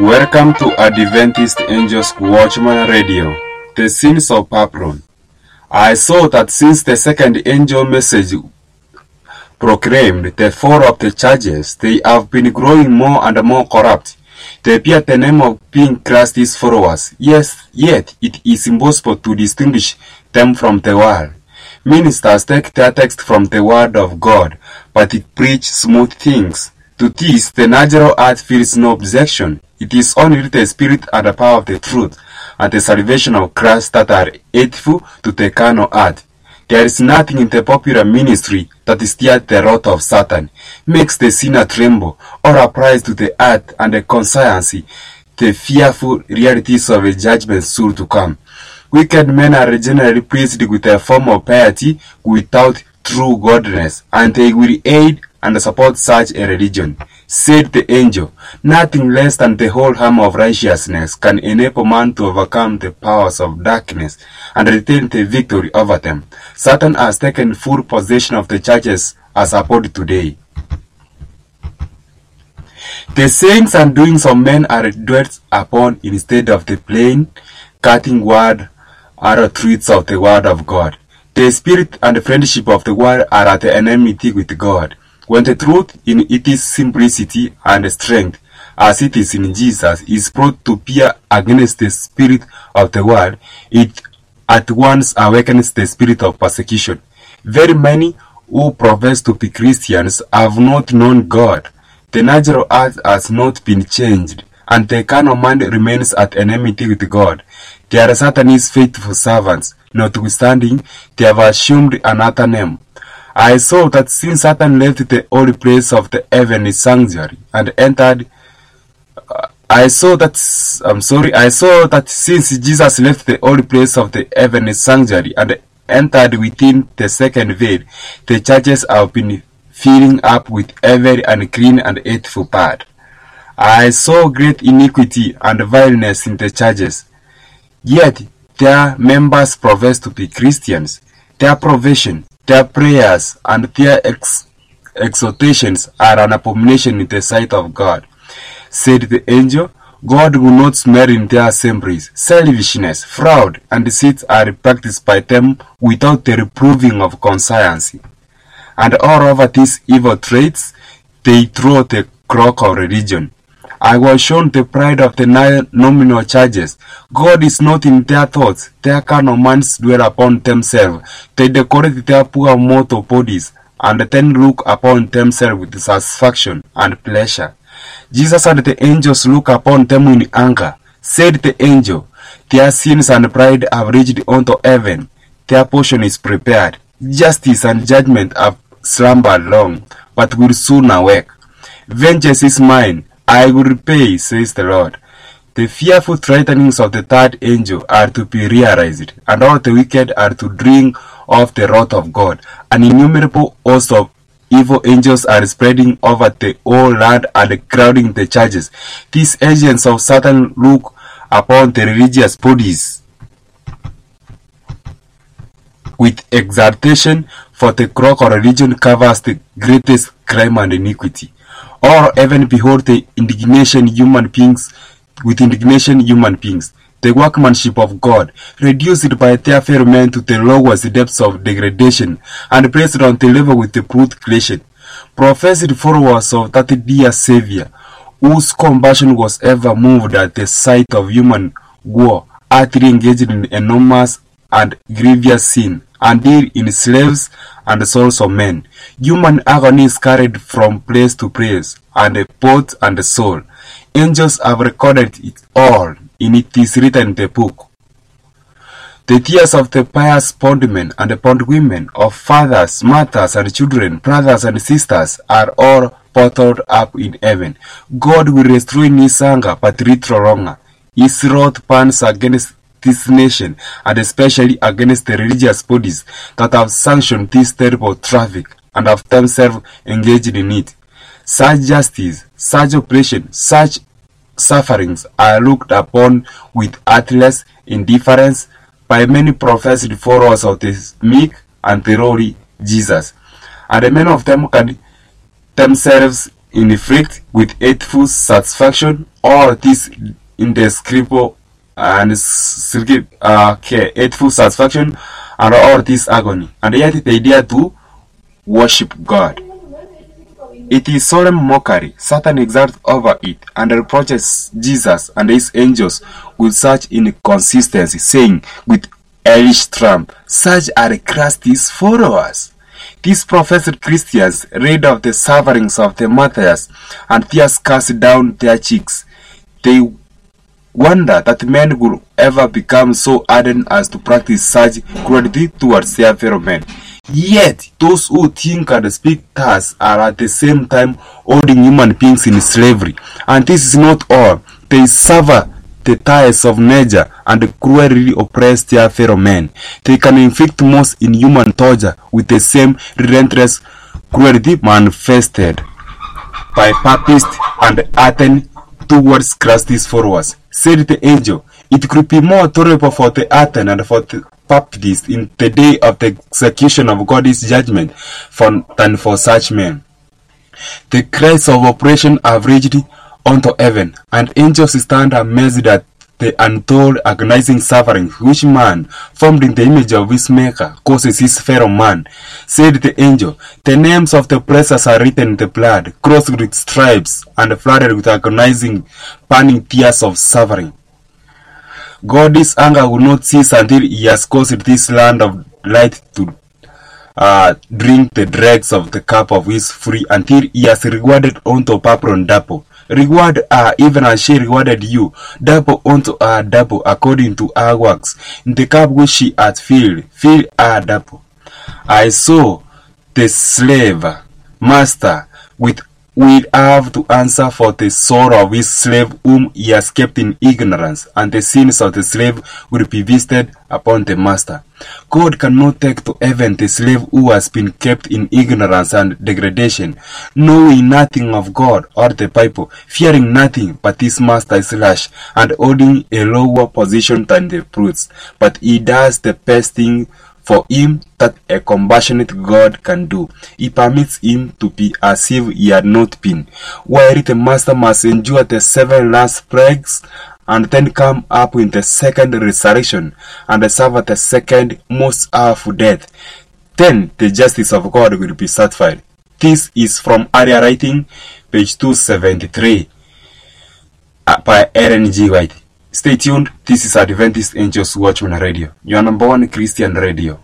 Welcome to Adventist Angels Watchman Radio, the sins of Babylon. I saw that since the second angel message proclaimed the fall of the churches, they have been growing more and more corrupt. They bear the name of being Christ's followers. Yes, yet it is impossible to distinguish them from the world. Ministers take their text from the word of God, but it preach smooth things. To this, the natural heart feels no objection. It is only the spirit and the power of the truth and the salvation of Christ that are hateful to the carnal heart. There is nothing in the popular ministry that is stirs the wrath of Satan, makes the sinner tremble, or applies to the heart and the conscience the fearful realities of a judgment soon to come. Wicked men are generally pleased with a form of piety without true godliness, and they will aid and support such a religion. Said the angel, nothing less than the whole arm of righteousness can enable man to overcome the powers of darkness and retain the victory over them. Satan has taken full possession of the churches as upon today. The sayings and doings of men are dwelt upon instead of the plain, cutting word or truths of the word of God. The spirit and the friendship of the world are at enmity with God. When the truth in its simplicity and strength, as it is in Jesus, is brought to bear against the spirit of the world, it at once awakens the spirit of persecution. Very many who profess to be Christians have not known God. The natural earth has not been changed, and the carnal mind remains at enmity with God. They are Satan's faithful servants, notwithstanding they have assumed another name. I saw that since Satan left the holy place of the heavenly sanctuary and entered, uh, I saw that, I'm sorry, I saw that since Jesus left the holy place of the heavenly sanctuary and entered within the second veil, the churches have been filling up with every unclean and hateful part. I saw great iniquity and vileness in the churches, yet their members profess to be Christians. Their profession their prayers and their ex exhortations are an abomination in the sight of God. Said the angel, God will not smell in their assemblies. Selfishness, fraud, and deceit are practiced by them without the reproving of conscience. And all over these evil traits, they throw the cloak of religion. I was shown the pride of the nominal charges. God is not in their thoughts. Their carnal minds dwell upon themselves. They decorate their poor mortal bodies and then look upon themselves with satisfaction and pleasure. Jesus and the angels look upon them in anger. Said the angel, Their sins and pride have reached unto heaven. Their portion is prepared. Justice and judgment have slumbered long, but will soon awake. Vengeance is mine. I will repay, says the Lord. The fearful threatenings of the third angel are to be realized, and all the wicked are to drink of the wrath of God. An innumerable host of evil angels are spreading over the whole land and crowding the churches. These agents of Satan look upon the religious bodies with exaltation, for the cloak of religion covers the greatest crime and iniquity or even behold the indignation human beings with indignation human beings the workmanship of God, reduced by their fellow men to the lowest depths of degradation, and placed on the level with the brute creation. Professed followers of that dear Savior, whose compassion was ever moved at the sight of human war, utterly engaged in enormous and grievous sin, and deal in slaves and souls of men. Human agony is carried from place to place, and the both and the soul. Angels have recorded it all, and it is written in the book. The tears of the pious bondmen and bondwomen, of fathers, mothers, and children, brothers and sisters, are all bottled up in heaven. God will restrain his anger, but little longer. His wrath burns against this nation, and especially against the religious bodies that have sanctioned this terrible traffic and have themselves engaged in it. Such justice, such oppression, such sufferings are looked upon with heartless indifference by many professed followers of the meek and the lowly Jesus, and many of them can themselves inflict with hateful satisfaction all this indescribable and uh, okay, hateful satisfaction and all this agony, and yet they dare to worship God. It is solemn mockery. Satan exalts over it and reproaches Jesus and his angels with such inconsistency, saying with hellish trump, such are Christ's followers. These professed Christians read of the sufferings of the martyrs and tears cast down their cheeks. They wonder that men will ever become so ardent as to practice such cruelty towards their fellow men. Yet, those who think and speak thus are at the same time holding human beings in slavery. And this is not all. They suffer the ties of nature and cruelly oppress their fellow men. They can inflict most inhuman torture with the same relentless cruelty manifested by papists and Towards Christ's followers. Said the angel, it could be more tolerable for the heathens and for the papists in the day of the execution of God's judgment for, than for such men. The cries of oppression have reached unto heaven, and angels stand amazed at the untold agonizing suffering which man, formed in the image of his maker, causes his fellow man. Said the angel, The names of the oppressors are written in the blood, crossed with stripes, and flooded with agonizing, burning tears of suffering. God's anger will not cease until he has caused this land of light to uh, drink the dregs of the cup of his fury until he has rewarded unto Babylon double. Reward her even as she rewarded you, double unto her double according to her works. In the cup which she hath filled, fill her double. I saw the slave master with will have to answer for the sorrow of his slave whom he has kept in ignorance, and the sins of the slave will be visited upon the master. God cannot take to heaven the slave who has been kept in ignorance and degradation, knowing nothing of God or the Bible, fearing nothing but his master's lash, and holding a lower position than the brutes. But he does the best thing for him that a compassionate God can do. He permits him to be as if he had not been, while the master must endure the seven last plagues and then come up in the second resurrection and suffer the second most awful death. Then the justice of God will be satisfied. This is from Early Writing, page 273, uh, by Ellen G. White. Stay tuned. This is Adventist Angels Watchman Radio, your number one Christian radio.